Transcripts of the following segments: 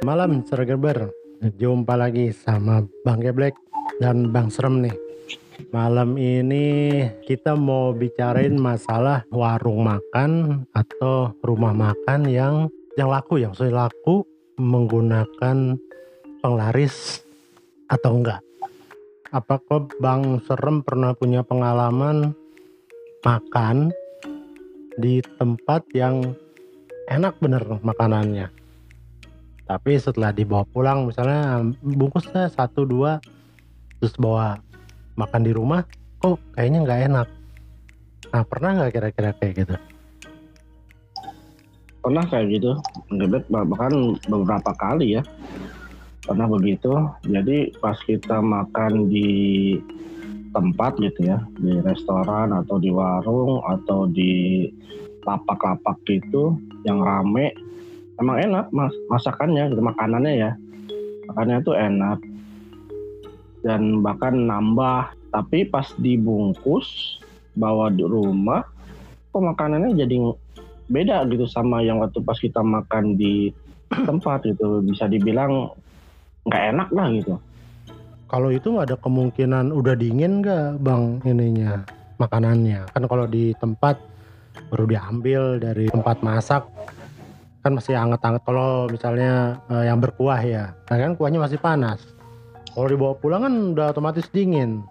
Malam Sergeber, jumpa lagi sama Bang Geblek dan Bang Serem nih. Malam ini kita mau bicarain masalah warung makan atau rumah makan yang yang laku, yang sesuai laku menggunakan penglaris atau enggak. Apakah Bang Serem pernah punya pengalaman makan di tempat yang enak bener makanannya? Tapi setelah dibawa pulang misalnya bungkusnya satu dua terus bawa makan di rumah kok kayaknya nggak enak. Nah pernah nggak kira-kira kayak gitu? pernah kayak gitu ngebet bahkan beberapa kali ya pernah begitu jadi pas kita makan di tempat gitu ya di restoran atau di warung atau di lapak-lapak gitu yang rame emang enak mas masakannya gitu makanannya ya. Makanannya tuh enak. Dan bahkan nambah. Tapi pas dibungkus bawa di rumah kok makanannya jadi beda gitu sama yang waktu pas kita makan di tempat gitu. Bisa dibilang nggak enak lah gitu. Kalau itu nggak ada kemungkinan udah dingin nggak bang ininya makanannya? Kan kalau di tempat baru diambil dari tempat masak kan masih anget-anget. Kalau misalnya eh, yang berkuah ya, nah kan kuahnya masih panas. Kalau dibawa pulang kan udah otomatis dingin.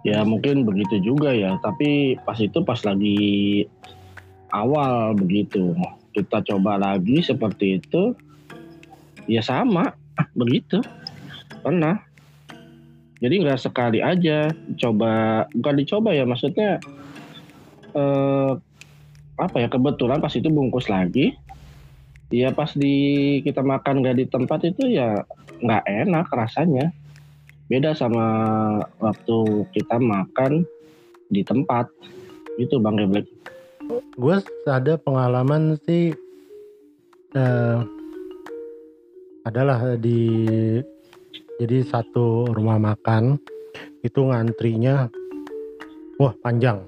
ya mungkin begitu juga ya tapi pas itu pas lagi awal begitu kita coba lagi seperti itu ya sama begitu pernah jadi nggak sekali aja coba bukan dicoba ya maksudnya eh, apa ya kebetulan pas itu bungkus lagi ya pas di kita makan nggak di tempat itu ya nggak enak rasanya beda sama waktu kita makan di tempat itu bang Geblek Gue ada pengalaman sih eh, adalah di jadi satu rumah makan itu ngantrinya wah panjang.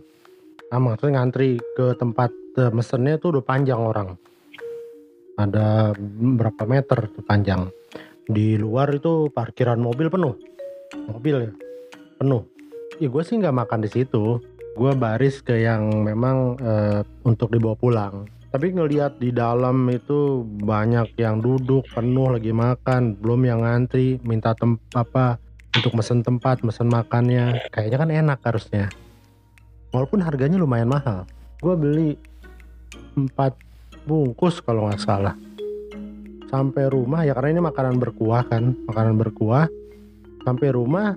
Nah, maksudnya ngantri ke tempat eh, mesennya tuh udah panjang orang. Ada berapa meter tuh panjang. Di luar itu parkiran mobil penuh. Mobil ya penuh. Ya gue sih nggak makan di situ. Gue baris ke yang memang eh, untuk dibawa pulang. Tapi ngelihat di dalam itu banyak yang duduk penuh lagi makan, belum yang ngantri minta tem apa untuk mesen tempat, mesen makannya. Kayaknya kan enak harusnya. Walaupun harganya lumayan mahal. Gue beli 4 bungkus kalau nggak salah. Sampai rumah ya karena ini makanan berkuah kan, makanan berkuah. Sampai rumah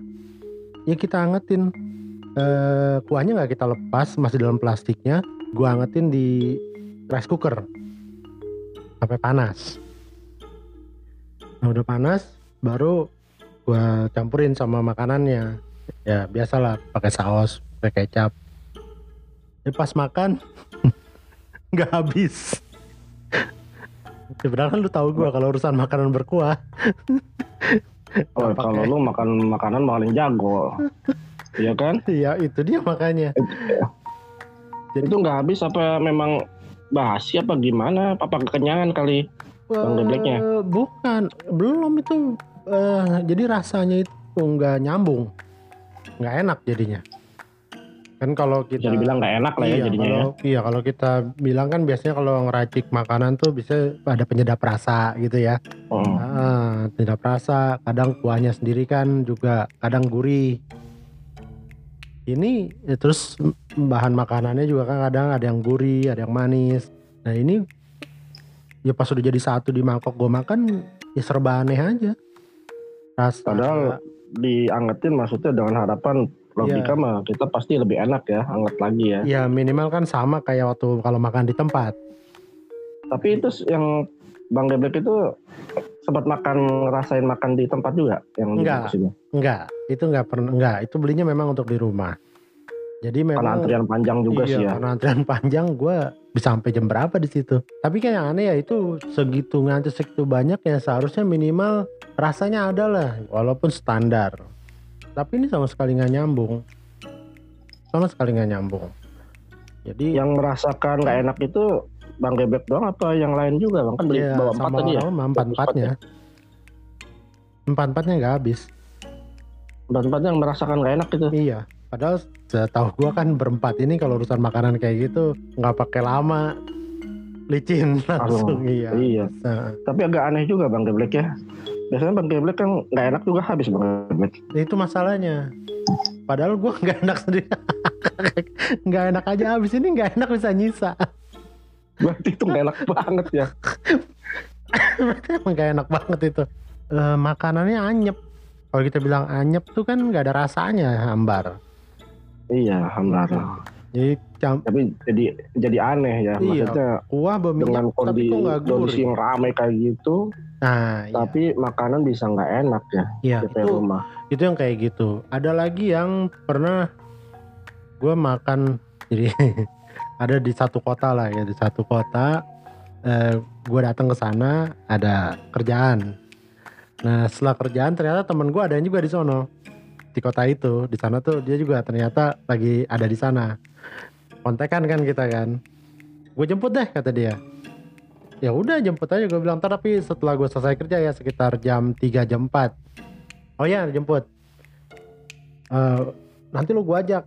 ya kita angetin. Eh, kuahnya nggak kita lepas masih dalam plastiknya. Gue angetin di rice cooker sampai panas. Nah udah panas, baru gua campurin sama makanannya. Ya biasalah pakai saus, pakai kecap. Ya, pas makan nggak habis. Sebenarnya kan lu tahu gua kalau urusan makanan berkuah. Oh, kalau lu makan makanan paling jago Iya kan Iya itu dia makanya. Jadi- itu nggak habis apa memang basi apa gimana apa kekenyangan kali Bang? Eh, bukan, belum itu. eh, jadi rasanya itu nggak nyambung, nggak enak jadinya. Kan kalau kita bisa dibilang nggak enak lah ya iya, jadinya ya kalau, iya kalau kita bilang kan biasanya kalau ngeracik makanan tuh bisa ada penyedap rasa gitu ya. Oh, Ah, penyedap rasa, kadang kuahnya sendiri kan juga kadang gurih. Ini ya, terus bahan makanannya juga kan kadang ada yang gurih, ada yang manis. Nah ini ya pas udah jadi satu di mangkok gue makan ya serba aneh aja. Rasa Padahal- diangetin maksudnya dengan harapan logika Iya. mah kita pasti lebih enak ya anget lagi ya ya minimal kan sama kayak waktu kalau makan di tempat. tapi itu yang Bang Geblek itu sempat makan ngerasain makan di tempat juga yang Enggak. di sini Enggak, itu enggak pernah enggak, itu belinya memang untuk di rumah. Jadi karena memang antrian panjang juga iya, sih ya karena antrian panjang gue bisa sampai jam berapa di situ. Tapi kayak yang aneh ya itu segitu ngantri segitu banyak ya seharusnya minimal rasanya ada lah walaupun standar. Tapi ini sama sekali nggak nyambung. Sama sekali nggak nyambung. Jadi yang merasakan nggak enak itu Bang Geblek doang apa yang lain juga Bang kan beli ya, bawa empat tadi ya orang mah empat empatnya. nggak habis Empat-empatnya yang merasakan gak enak gitu. iya padahal setahu gua kan berempat ini kalau urusan makanan kayak gitu nggak pakai lama licin langsung iya Iya. Nah, Tapi agak aneh juga Bang Geblek ya. Biasanya Bang Geblek kan nggak enak juga habis Bang Geblek. itu masalahnya padahal gua nggak enak sendiri nggak enak aja habis ini nggak enak bisa nyisa Berarti itu nggak enak banget ya. emang nggak enak banget itu Eh, makanannya anyep kalau kita bilang anyep tuh kan nggak ada rasanya hambar Iya, hambar. jadi cam Tapi jadi jadi aneh ya. Iya. Maksudnya kuah dengan tapi kondisi, kok kondisi gurih yang ramai kayak gitu, nah iya. tapi makanan bisa nggak enak ya iya. di itu rumah. itu yang kayak gitu. Ada lagi yang pernah gue makan jadi ada di satu kota lah ya di satu kota. Eh, gue datang ke sana ada kerjaan. Nah setelah kerjaan ternyata temen gue ada yang juga di sono di kota itu. Di sana tuh dia juga ternyata lagi ada di sana. Kontekan kan kita kan. Gue jemput deh kata dia ya udah jemput aja. Gue bilang "Ntar tapi setelah gue selesai kerja ya sekitar jam 3 jam 4 oh ya jemput. Eh, nanti lu gue ajak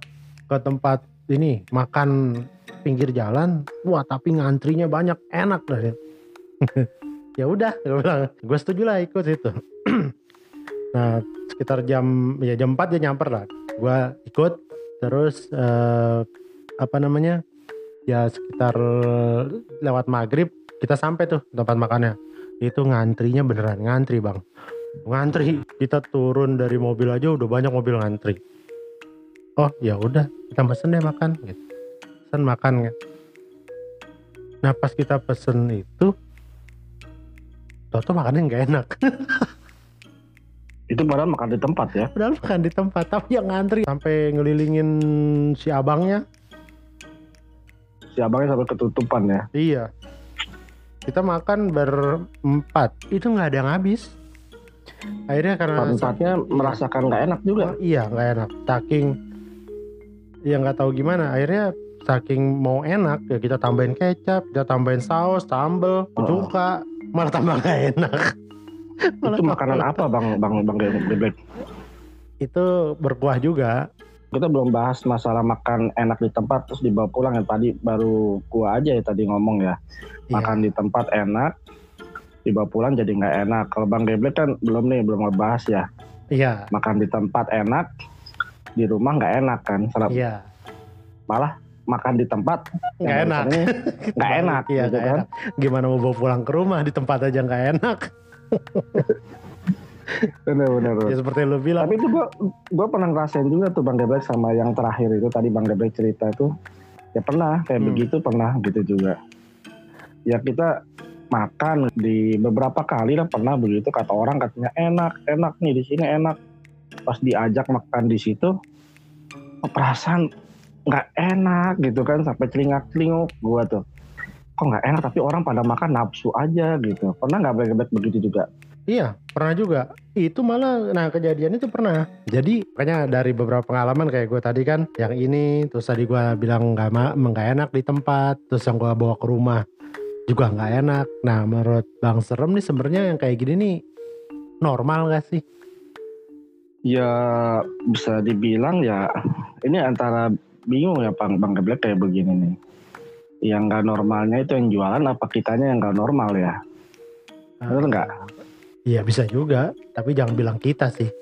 ke tempat ini makan pinggir jalan. Wah tapi ngantrinya banyak. Enak dah ya udah gue bilang. Gue setuju lah ikut itu nah sekitar jam ya jam 4 dia nyamper lah. Gue ikut terus eh, apa namanya ya sekitar lewat maghrib kita sampai tuh tempat makannya. Itu ngantrinya beneran ngantri bang. Ngantri. Kita turun dari mobil aja udah banyak mobil ngantri. Oh ya udah. Kita pesen deh makan gitu. Pesen makan kan nah pas kita pesen itu Toto makannya nggak enak. Itu padahal makan di tempat ya. padahal makan di tempat tapi yang ngantri. Sampai ngelilingin si abangnya. Si abangnya sampai ketutupan ya. iya kita makan berempat. Itu nggak ada yang habis. Akhirnya karena Tempatnya merasakan nggak enak juga. Oh, iya nggak enak. Saking ya nggak tahu gimana. Akhirnya saking mau enak ya kita tambahin kecap kita tambahin saus sambel Oh. cuka. Malah tambah nggak enak. Itu makanan apa Bang? Bang Bang Geblek? itu berkuah juga Kita belum bahas masalah makan enak di tempat terus dibawa pulang ya tadi baru gua aja ya tadi ngomong ya. Iya. Makan di tempat enak dibawa pulang jadi nggak enak. Kalau Bang Geblek kan belum nih belum ngebahas ya. iya Makan di tempat enak di rumah nggak enak kan. Salah- iya Malah makan di tempat nggak yang enak nggak enak iya gitu kan. enak gimana mau bawa pulang ke rumah di tempat aja nggak enak Bener-bener. ya seperti lu bilang Tapi itu gua gua pernah ngerasain juga tuh Bang Geblek sama yang terakhir itu tadi Bang Geblek cerita tuh ya pernah kayak Hmm. begitu pernah gitu juga. Ya kita makan di beberapa kali lah pernah begitu kata orang katanya enak enak nih di sini enak pas diajak makan di situ perasaan nggak enak gitu kan sampai celingak celinguk gua tuh kok nggak enak tapi orang pada makan nafsu aja gitu pernah nggak Bang Geblek begitu juga Iya, pernah juga. Itu malah, nah kejadian itu pernah. Jadi, makanya dari beberapa pengalaman kayak gue tadi kan, yang ini, terus tadi gue bilang nggak nggak enak di tempat, terus yang gue bawa ke rumah juga nggak enak. Nah, menurut Bang Serem nih sebenarnya yang kayak gini nih normal gak sih? Ya bisa dibilang ya ini antara bingung ya Bang Bang Geblek kayak begini nih. Yang nggak normalnya itu yang jualan apa kitanya yang nggak normal ya? Bener nggak? Iya bisa juga, tapi jangan bilang kita sih.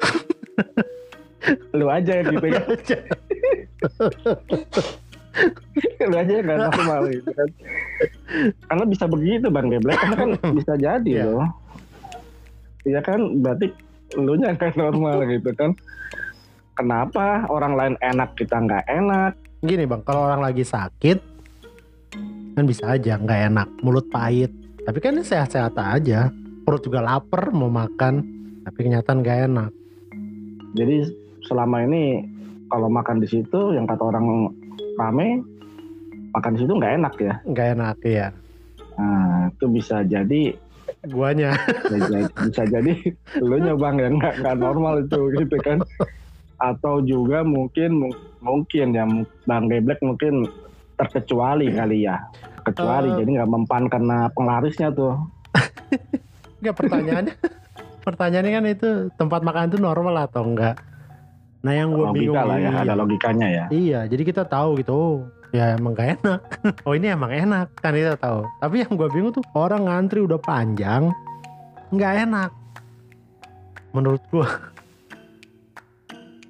Lu aja gitu ya. Lu aja yang nggak normal gitu kan. Karena bisa begitu Bang Geblek karena kan bisa jadi Iya. loh. Iya kan berarti lu nya nggak normal gitu kan. Kenapa orang lain enak kita nggak enak? Gini bang, kalau orang lagi sakit kan bisa aja nggak enak, mulut pahit. Tapi kan ini sehat-sehat aja, perut juga lapar mau makan, tapi kenyataan nggak enak. Jadi selama ini kalau makan di situ yang kata orang rame makan di situ nggak enak ya. Nggak enak ya. Nah, itu bisa jadi Guanya. bisa jadi, bisa jadi lu nya bang yang nggak nggak normal itu gitu kan. Atau juga mungkin mungkin ya bang Geblek mungkin terkecuali kali ya. Kecuali Eh. jadi nggak mempan karena penglarisnya tuh. Nggak pertanyaannya. pertanyaannya kan itu tempat makan itu normal atau enggak nah yang gue bingung lah ya, ada logikanya ya. Iya, jadi kita tahu gitu. Oh, ya emang gak enak. oh ini emang enak kan kita tahu. Tapi yang gue bingung tuh orang ngantri udah panjang, nggak enak. Menurut gue.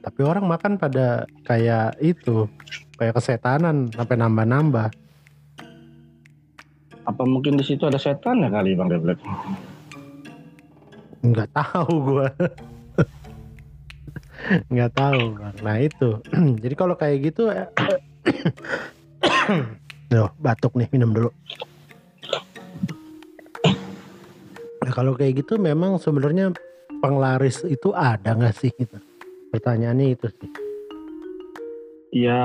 Tapi orang makan pada kayak itu, kayak kesetanan sampai nambah-nambah. Apa mungkin di situ ada setan ya kali Bang Deblek? Nggak tahu gue. nggak tahu. Nah itu. jadi kalau kayak gitu, eh, Duh, batuk nih minum dulu. Nah, kalau kayak gitu memang sebenarnya penglaris itu ada nggak sih gitu? Pertanyaannya itu sih. Ya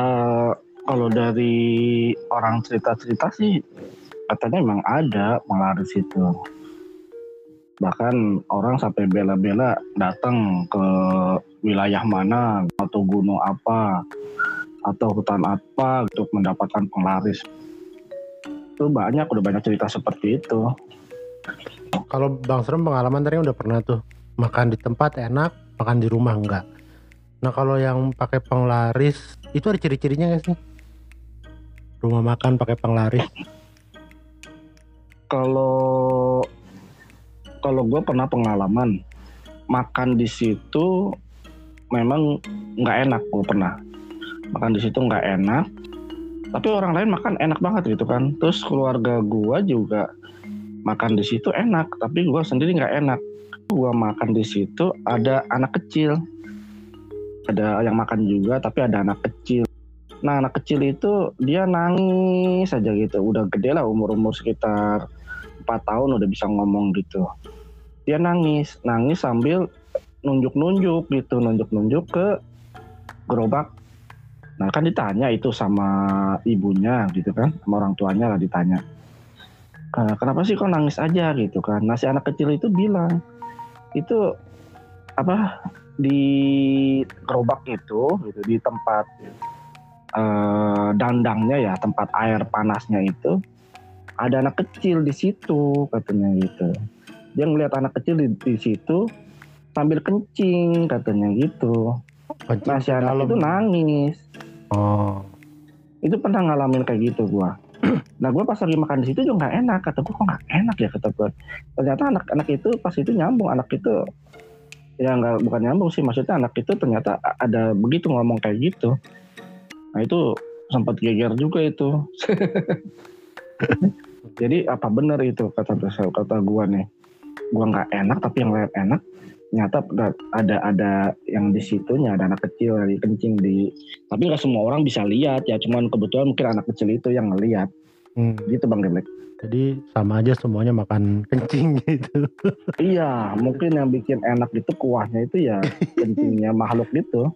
kalau dari orang cerita-cerita sih katanya memang ada penglaris itu. Bahkan orang sampai bela-bela datang ke wilayah mana atau gunung apa atau hutan apa untuk mendapatkan penglaris. Itu banyak, udah banyak cerita seperti itu. Kalau Bang Serem pengalaman tadi udah pernah tuh makan di tempat enak, makan di rumah enggak. Nah kalau yang pakai penglaris itu ada ciri-cirinya nggak sih? Rumah makan pakai penglaris. Kalau kalau gue pernah pengalaman makan di situ memang nggak enak gue pernah. Makan di situ nggak enak tapi orang lain makan enak banget gitu kan. Terus keluarga gue juga makan di situ enak tapi gue sendiri nggak enak. Gue makan di situ ada anak kecil. Ada yang makan juga tapi ada anak kecil. Nah anak kecil itu dia nangis saja gitu. Udah gede lah umur umur sekitar empat tahun udah bisa ngomong gitu dia nangis. Nangis sambil nunjuk-nunjuk gitu. Nunjuk-nunjuk ke gerobak. Nah kan ditanya itu sama ibunya gitu kan. Sama orang tuanya lah ditanya. "Eh, kenapa sih kok nangis aja? gitu kan. Nah si anak kecil itu bilang itu apa di gerobak itu gitu di tempat eh, dandangnya ya tempat air panasnya itu ada anak kecil di situ katanya gitu dia ngeliat anak kecil di, di situ sambil kencing katanya gitu. Kencing nah si anak dalam. itu nangis. Oh, itu pernah ngalamin kayak gitu gua. Nah gua pas lagi makan di situ juga nggak enak. Kata gua kok nggak enak ya? kata gua. Ternyata anak-anak itu pas itu nyambung. Anak itu ya nggak bukan nyambung sih. Maksudnya anak itu ternyata ada begitu ngomong kayak gitu. Nah itu sempat geger juga itu. Jadi apa benar itu? Kata kata gua nih gua nggak enak tapi yang lain enak nyata ada ada yang di situnya ada anak kecil dari kencing di tapi nggak semua orang bisa lihat ya cuman kebetulan mungkin anak kecil itu yang ngelihat hmm. gitu bang Deblek jadi sama aja semuanya makan kencing gitu. iya mungkin yang bikin enak itu kuahnya itu ya kencingnya makhluk gitu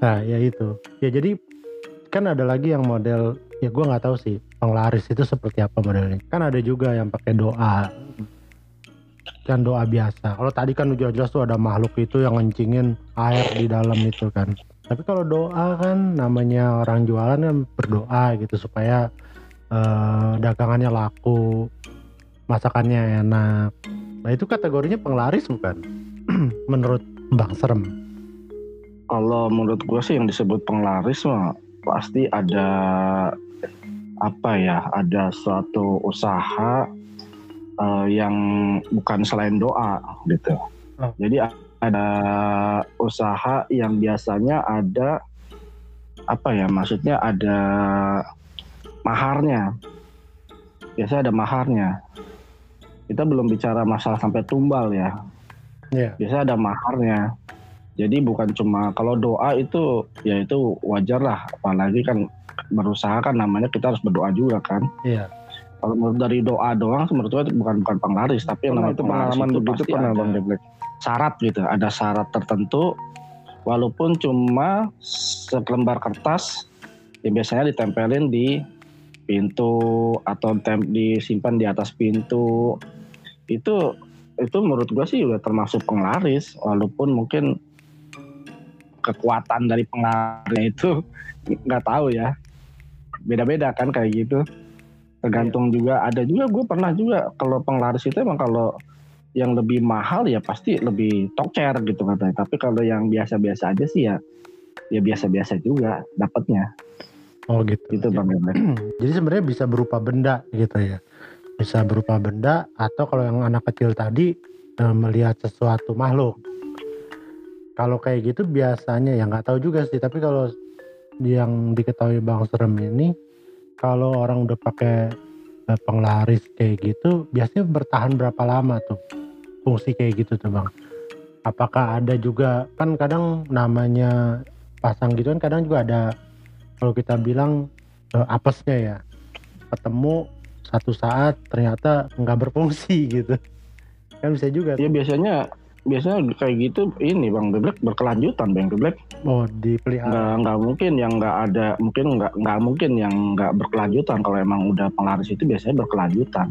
Nah, ya itu. Ya jadi kan ada lagi yang model ya gua nggak tahu sih penglaris itu seperti apa modelnya. Kan ada juga yang pakai doa. Kan doa biasa. Kalau tadi kan udah jelas tuh ada makhluk itu yang ngencingin air di dalam itu kan. Tapi kalau doa kan namanya orang jualan kan berdoa gitu supaya eh, dagangannya laku, masakannya enak. Nah itu kategorinya penglaris bukan? Menurut Bang Serem. kalau menurut gue sih yang disebut penglaris mah pasti ada apa ya ada suatu usaha eh, yang bukan selain doa gitu. Oh. jadi ada usaha yang biasanya ada apa ya maksudnya ada maharnya. Biasa ada maharnya. Kita belum bicara masalah sampai tumbal ya. Iya. biasa ada maharnya. Jadi bukan cuma kalau doa itu ya itu wajar lah. Apalagi kan berusaha kan namanya kita harus berdoa juga kan. Iya. Kalau menurut dari doa doang menurut gue bukan bukan penglaris tapi yang namanya itu pengalaman itu begitu pasti pernah, Bang Deblek? syarat gitu ada syarat tertentu. Walaupun cuma selembar kertas yang biasanya ditempelin di pintu atau disimpan di atas pintu. Itu itu menurut gue sih udah termasuk penglaris walaupun mungkin kekuatan dari penglarisnya itu nggak tahu ya. Beda-beda kan kayak gitu tergantung juga ada juga gue pernah juga kalau penglaris itu emang kalau yang lebih mahal ya pasti lebih tocer gitu katanya. Tapi kalau yang biasa-biasa aja sih ya ya biasa-biasa juga dapatnya. Oh gitu. Gitu Bang. Jadi sebenarnya bisa berupa benda gitu ya. Bisa berupa benda atau kalau yang anak kecil tadi eh, melihat sesuatu makhluk. Kalau kayak gitu biasanya ya nggak tahu juga sih. Tapi kalau yang diketahui Bang Serem ini, kalau orang udah pakai eh, penglaris kayak gitu, biasanya bertahan berapa lama tuh fungsi kayak gitu tuh Bang? Apakah ada juga kan kadang namanya pasang gitu kan kadang juga ada kalau kita bilang eh, apesnya ya. Ketemu satu saat ternyata nggak berfungsi gitu. Kan bisa juga Ya biasanya biasanya kayak gitu ini Bang Geblek berkelanjutan Bang Geblek. oh dipelihara. Nggak nggak mungkin yang nggak ada mungkin nggak nggak mungkin yang nggak berkelanjutan. Kalau emang udah penglaris itu biasanya berkelanjutan.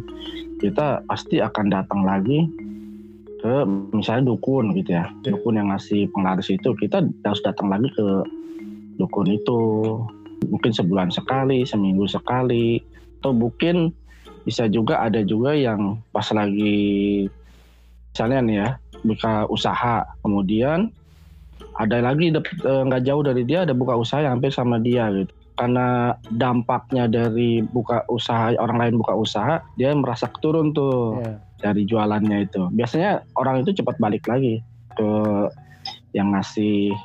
Kita pasti akan datang lagi ke misalnya dukun gitu ya. Iya. dukun yang ngasih penglaris itu kita harus datang lagi ke dukun itu. Mungkin sebulan sekali seminggu sekali. Atau mungkin bisa juga ada juga yang pas lagi misalnya nih ya buka usaha. Kemudian ada lagi eh, nggak jauh dari dia ada buka usaha yang hampir sama dia gitu. Karena dampaknya dari buka usaha orang lain buka usaha dia merasa turun tuh Iya. dari jualannya itu. Biasanya orang itu cepat balik lagi ke yang ngasih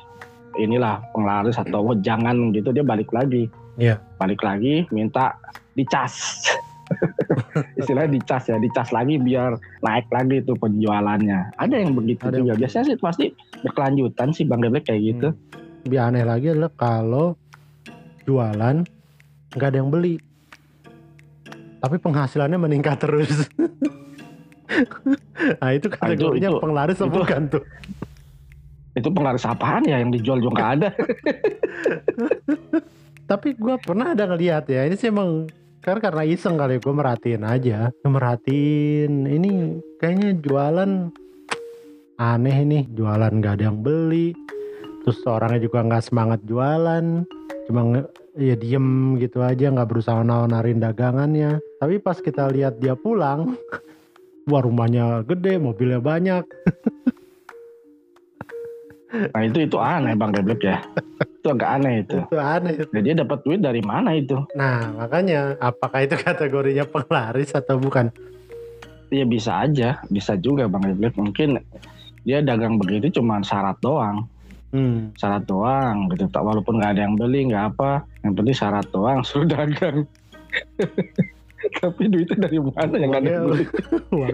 inilah penglaris atau jangan gitu dia balik lagi. Iya. balik lagi minta dicas istilahnya dicas ya dicas lagi biar naik lagi tuh penjualannya. Ada yang begitu Ada yang juga. begitu. biasanya sih pasti berkelanjutan sih bang Geblek kayak gitu. Hmm. lebih aneh lagi adalah kalau jualan nggak ada yang beli. Tapi penghasilannya meningkat terus. Nah itu kategorinya itu- penglaris itu- bukan tuh? Itu penglaris apaan ya yang dijual juga nggak ada? Tapi gua pernah ada ngeliat ya ini sih emang karena karena iseng kali gue merhatiin aja. Merhatiin ini kayaknya jualan aneh nih jualan nggak ada yang beli. Terus orangnya juga nggak semangat jualan. Cuma ya diem gitu aja nggak berusaha nawarin dagangannya. Tapi pas kita lihat dia pulang wah rumahnya gede mobilnya banyak. Nah itu itu aneh bang Geblek ya itu agak aneh itu. Itu aneh dan dia dapat duit dari mana itu? Nah makanya apakah itu kategorinya penglaris atau bukan? Ya bisa aja. Bisa juga bang Geblek mungkin dia dagang begitu cuma syarat doang. Hmm. syarat doang gitu. Tak walaupun nggak ada yang beli nggak apa. Yang penting syarat doang suruh dagang tapi duitnya dari mana yang ada yang beli?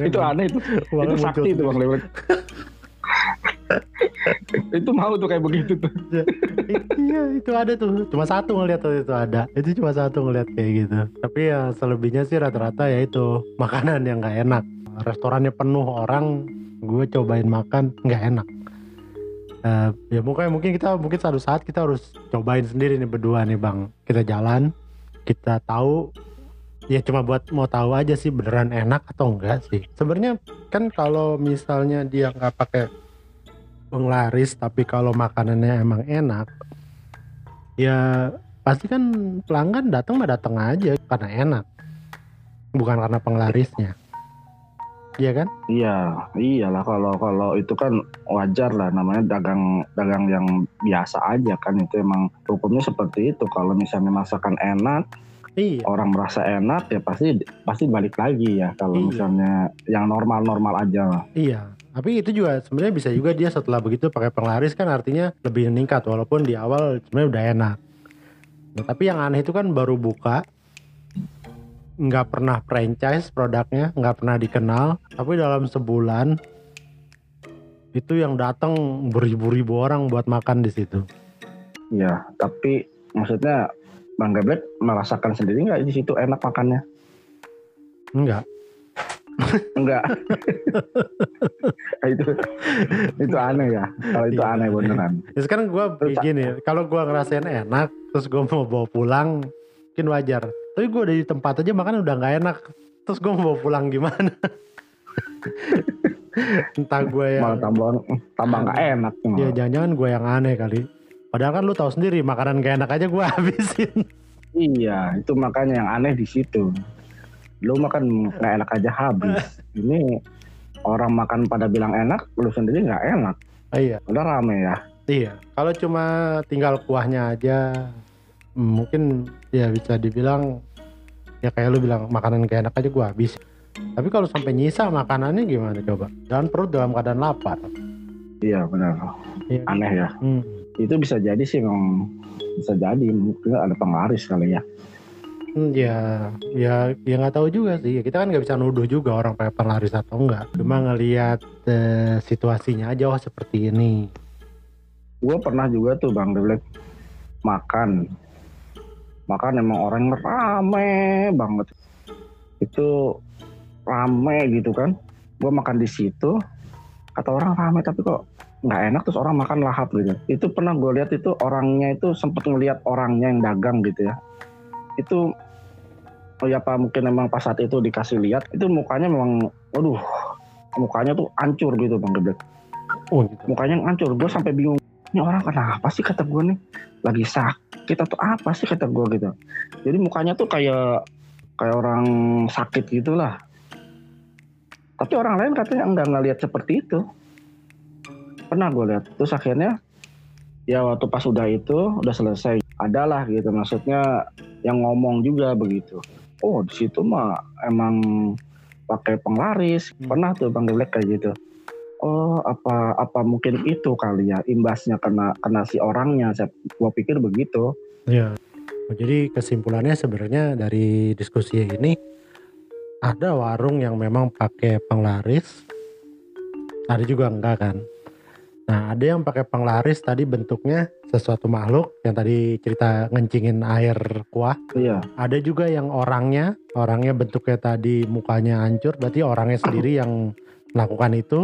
itu aneh itu. Uangnya itu sakti itu bang Lewet itu mau tuh kayak begitu tuh. Iya itu ada tuh. Cuma satu ngeliat tuh itu ada. Itu cuma satu ngeliat kayak gitu. Tapi ya selebihnya sih rata-rata ya itu makanan yang nggak enak. Restorannya penuh orang gue cobain makan nggak enak. Eh, ya mungkin mungkin kita mungkin satu saat kita harus cobain sendiri nih berdua nih bang. Kita jalan kita tahu. Ya cuma buat mau tahu aja sih beneran enak atau enggak sih. Sebenarnya kan kalau misalnya dia nggak pakai penglaris tapi kalau makanannya emang enak ya pasti kan pelanggan datang mah datang aja karena enak bukan karena penglarisnya. Iya kan? Iya iyalah kalau kalau itu kan wajar lah namanya dagang dagang yang biasa aja kan itu emang hukumnya seperti itu. Kalau misalnya masakan enak iya. orang merasa enak ya pasti pasti balik lagi ya kalau Iya. misalnya yang normal-normal aja lah. iya tapi itu juga sebenarnya bisa juga dia setelah begitu pakai penglaris kan artinya lebih meningkat walaupun di awal sebenarnya udah enak. Nah, tapi yang aneh itu kan baru buka nggak pernah franchise produknya nggak pernah dikenal tapi dalam sebulan itu yang datang beribu-ribu orang buat makan di situ. Iya, tapi maksudnya Bang Geblek merasakan sendiri nggak di situ enak makannya? enggak Enggak. itu itu aneh ya. Kalau itu Iya. aneh beneran. Ya sekarang gue begini, kalau gue ngerasain enak, terus gue mau bawa pulang, mungkin wajar. Tapi gue udah di tempat aja makan udah nggak enak, terus gue mau bawa pulang gimana? Entah gue yang, Malah tambah tambah nggak enak. ya jangan-jangan gue yang aneh kali. Padahal kan lu tahu sendiri makanan gak enak aja gue habisin. Iya, itu makanya yang aneh di situ. Lu makan nggak enak aja habis. Ini orang makan pada bilang enak, lu sendiri nggak enak. Oh, iya. Udah rame ya. Iya. Kalau cuma tinggal kuahnya aja, mungkin ya bisa dibilang ya kayak lu bilang makanan gak enak aja gua habis. Tapi kalau sampai nyisa makanannya gimana coba? Dan perut dalam keadaan lapar. Iya benar. Iya. Aneh ya. Hmm. Itu bisa jadi sih memang bisa jadi mungkin ada penglaris kali ya. Hmm, ya, ya, ya nggak tahu juga sih. Kita kan nggak bisa nuduh juga orang pakai penglaris atau enggak. Cuma ngelihat eh, situasinya aja oh seperti ini. Gue pernah juga tuh Bang Deblek makan. Makan emang orang rame banget. Itu rame gitu kan. Gue makan di situ. Kata orang rame tapi kok nggak enak terus orang makan lahap gitu. Itu pernah gue lihat itu orangnya itu sempat ngelihat orangnya yang dagang gitu ya. Itu oh ya apa mungkin emang pas saat itu dikasih lihat itu mukanya memang waduh mukanya tuh hancur gitu Bang Deblek Oh gitu. mukanya hancur. Gue sampai bingung ini orang kenapa sih kata gue nih? Lagi sakit atau apa sih kata gue gitu. Jadi mukanya tuh kayak kayak orang sakit gitulah. Tapi orang lain katanya enggak ngelihat seperti itu. Pernah gue lihat. Terus akhirnya ya waktu pas udah itu udah selesai adalah gitu. Maksudnya yang ngomong juga begitu. Oh di situ mah emang pakai penglaris. Hmm. pernah tuh bang Deblek kayak gitu. Oh apa apa mungkin itu kali ya? Imbasnya kena kena si orangnya. Saya gua pikir begitu. Ya. Jadi kesimpulannya sebenarnya dari diskusi ini ada warung yang memang pakai penglaris, ada juga enggak kan. Nah ada yang pakai penglaris tadi bentuknya sesuatu makhluk yang tadi cerita ngencingin air kuah. iya Ada juga yang orangnya, orangnya bentuknya tadi mukanya hancur, berarti orangnya sendiri yang melakukan itu.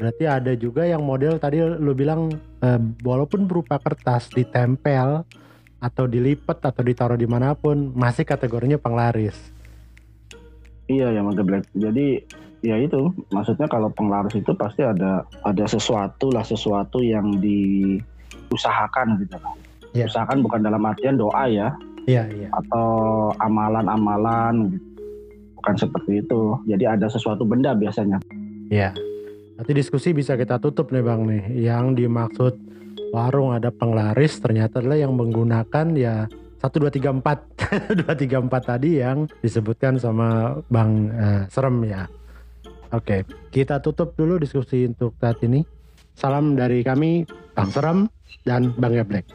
Berarti ada juga yang model tadi lu bilang eh, walaupun berupa kertas ditempel atau dilipat atau ditaruh di mana pun masih kategorinya penglaris. iya ya bang Deblek jadi ya itu maksudnya kalau penglaris itu pasti ada ada sesuatu lah sesuatu yang diusahakan gitu lah Iya. usahakan bukan dalam artian doa ya Iya iya. atau amalan-amalan gitu. bukan seperti itu jadi ada sesuatu benda biasanya Iya. Nanti diskusi bisa kita tutup nih bang nih. Yang dimaksud warung ada penglaris ternyata adalah yang menggunakan ya satu dua tiga empat dua tiga empat tadi yang disebutkan sama bang eh, Serem ya. Oke, kita tutup dulu diskusi untuk saat ini. Salam dari kami, Bang Serem dan Bang Geblek.